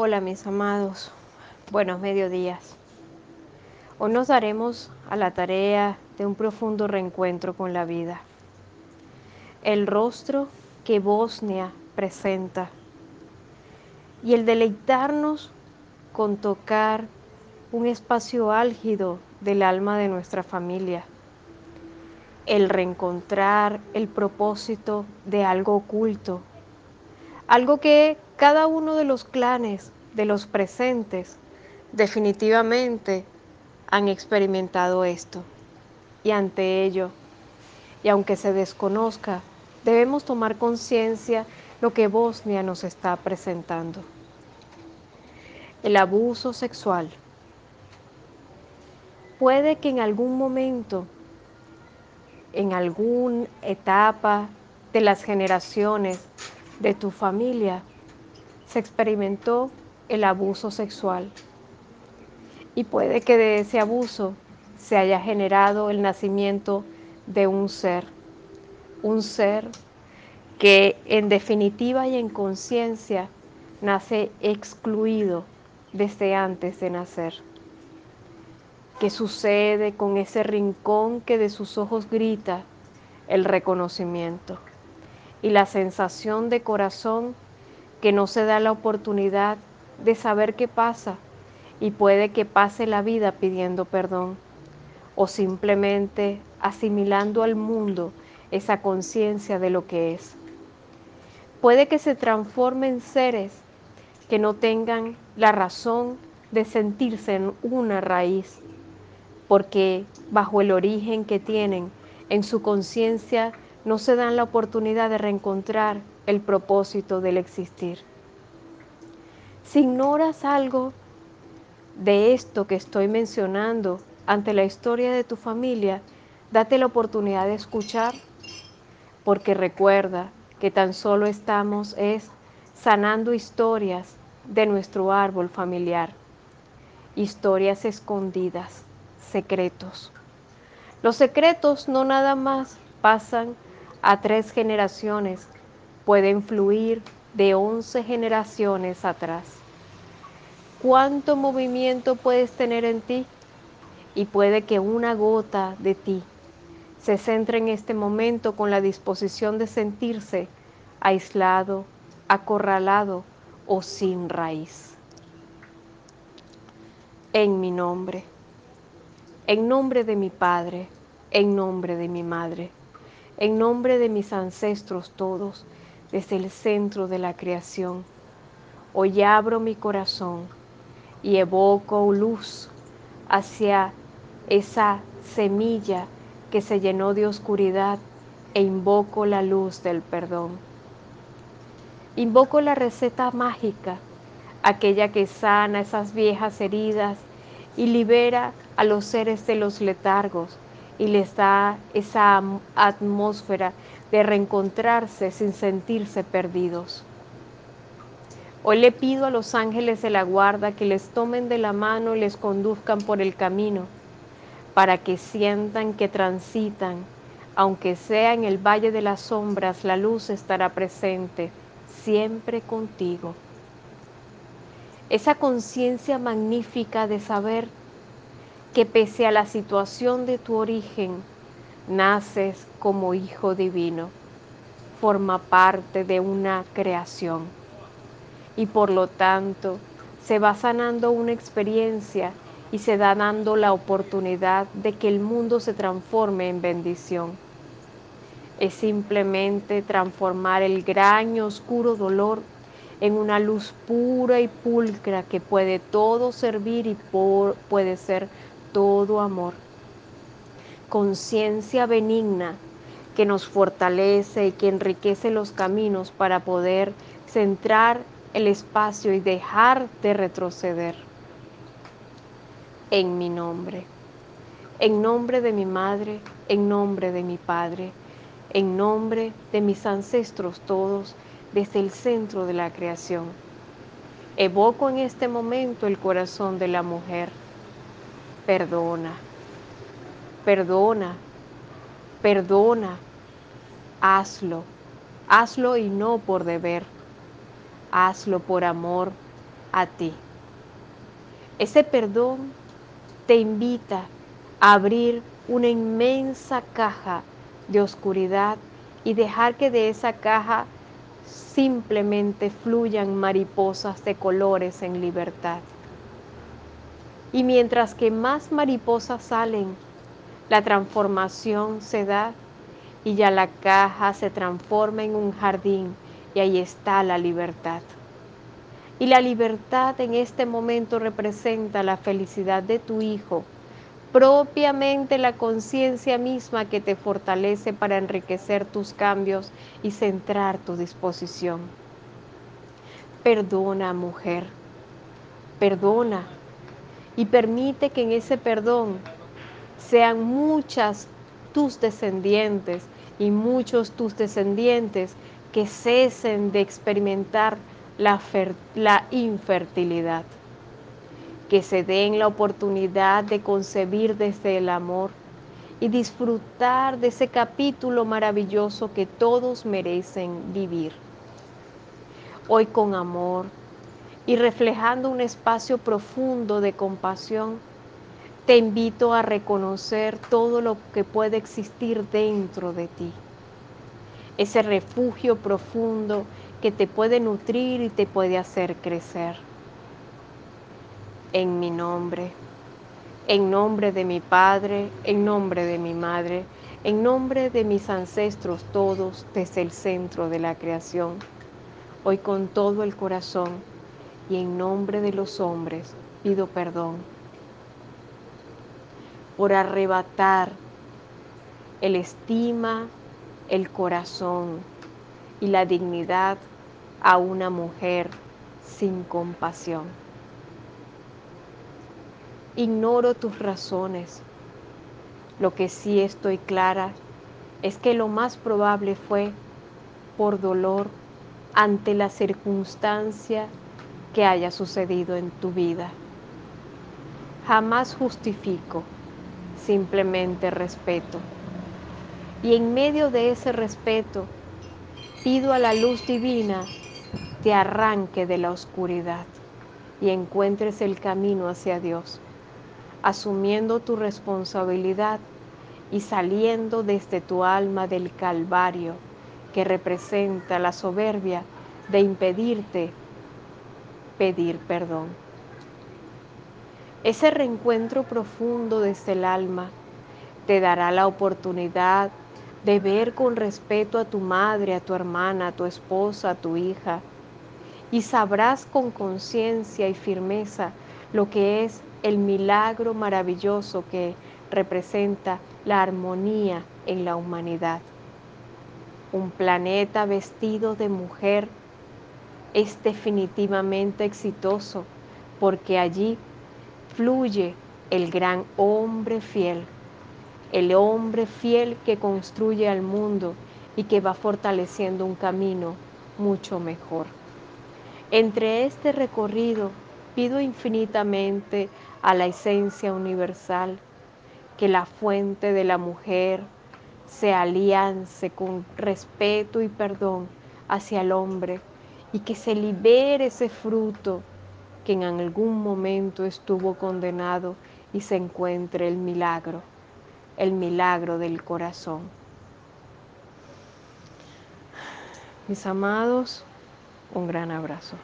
Hola mis amados, buenos mediodías. Hoy nos daremos a la tarea de un profundo reencuentro con la vida. El rostro que Bosnia presenta y el deleitarnos con tocar un espacio álgido del alma de nuestra familia. El reencontrar el propósito de algo oculto, algo que cada uno de los clanes de los presentes definitivamente han experimentado esto. Y ante ello, y aunque se desconozca, debemos tomar conciencia lo que Bosnia nos está presentando. El abuso sexual. Puede que en algún momento, en alguna etapa de las generaciones de tu familia, se experimentó el abuso sexual. Y puede que de ese abuso se haya generado el nacimiento de un ser, un ser que en definitiva y en conciencia nace excluido desde antes de nacer. ¿Qué sucede con ese rincón que de sus ojos grita el reconocimiento y la sensación de corazón que no se da la oportunidad de saber qué pasa y puede que pase la vida pidiendo perdón o simplemente asimilando al mundo esa conciencia de lo que es. Puede que se transforme en seres que no tengan la razón de sentirse en una raíz, porque bajo el origen que tienen en su conciencia no se dan la oportunidad de reencontrar el propósito del existir. Si ignoras algo de esto que estoy mencionando ante la historia de tu familia, date la oportunidad de escuchar, porque recuerda que tan solo estamos es sanando historias de nuestro árbol familiar, historias escondidas, secretos. Los secretos no nada más pasan a tres generaciones pueden fluir de 11 generaciones atrás. ¿Cuánto movimiento puedes tener en ti? Y puede que una gota de ti se centre en este momento con la disposición de sentirse aislado, acorralado o sin raíz. En mi nombre, en nombre de mi Padre, en nombre de mi Madre, en nombre de mis ancestros todos, desde el centro de la creación. Hoy abro mi corazón y evoco luz hacia esa semilla que se llenó de oscuridad e invoco la luz del perdón. Invoco la receta mágica, aquella que sana esas viejas heridas y libera a los seres de los letargos y les da esa atmósfera de reencontrarse sin sentirse perdidos. Hoy le pido a los ángeles de la guarda que les tomen de la mano y les conduzcan por el camino, para que sientan que transitan, aunque sea en el valle de las sombras, la luz estará presente, siempre contigo. Esa conciencia magnífica de saber que pese a la situación de tu origen, naces como hijo divino, forma parte de una creación y por lo tanto se va sanando una experiencia y se da dando la oportunidad de que el mundo se transforme en bendición. Es simplemente transformar el gran y oscuro dolor en una luz pura y pulcra que puede todo servir y puede ser todo amor conciencia benigna que nos fortalece y que enriquece los caminos para poder centrar el espacio y dejar de retroceder. En mi nombre, en nombre de mi madre, en nombre de mi padre, en nombre de mis ancestros todos, desde el centro de la creación. Evoco en este momento el corazón de la mujer. Perdona. Perdona, perdona, hazlo, hazlo y no por deber, hazlo por amor, a ti. Ese perdón te invita a abrir una inmensa caja de oscuridad y dejar que de esa caja simplemente fluyan mariposas de colores en libertad. Y mientras que más mariposas salen, la transformación se da y ya la caja se transforma en un jardín y ahí está la libertad. Y la libertad en este momento representa la felicidad de tu hijo, propiamente la conciencia misma que te fortalece para enriquecer tus cambios y centrar tu disposición. Perdona, mujer, perdona y permite que en ese perdón sean muchas tus descendientes y muchos tus descendientes que cesen de experimentar la, la, infertilidad, que se den la oportunidad de concebir desde el amor y disfrutar de ese capítulo maravilloso que todos merecen vivir. Hoy con amor, y reflejando un espacio profundo de compasión, te invito a reconocer todo lo que puede existir dentro de ti. Ese refugio profundo que te puede nutrir y te puede hacer crecer. En mi nombre, en nombre de mi Padre, en nombre de mi Madre, en nombre de mis ancestros todos desde el centro de la creación, hoy con todo el corazón, y en nombre de los hombres pido perdón por arrebatar el estima, el corazón y la dignidad a una mujer sin compasión. Ignoro tus razones. Lo que sí estoy clara es que lo más probable fue por dolor ante la circunstancia que haya sucedido en tu vida. Jamás justifico, simplemente respeto. Y en medio de ese respeto, pido a la luz divina te arranque de la oscuridad y encuentres el camino hacia Dios, asumiendo tu responsabilidad y saliendo desde tu alma del calvario que representa la soberbia de impedirte pedir perdón. Ese reencuentro profundo desde el alma te dará la oportunidad de ver con respeto a tu madre, a tu hermana, a tu esposa, a tu hija, y sabrás con conciencia y firmeza lo que es el milagro maravilloso que representa la armonía en la humanidad. Un planeta vestido de mujer es definitivamente exitoso porque allí fluye el gran hombre fiel, el hombre fiel que construye al mundo y que va fortaleciendo un camino mucho mejor. Entre este recorrido pido infinitamente a la esencia universal que la fuente de la mujer se aliance con respeto y perdón hacia el hombre y que se libere ese fruto que en algún momento estuvo condenado y se encuentre el milagro, el milagro del corazón. Mis amados, un gran abrazo.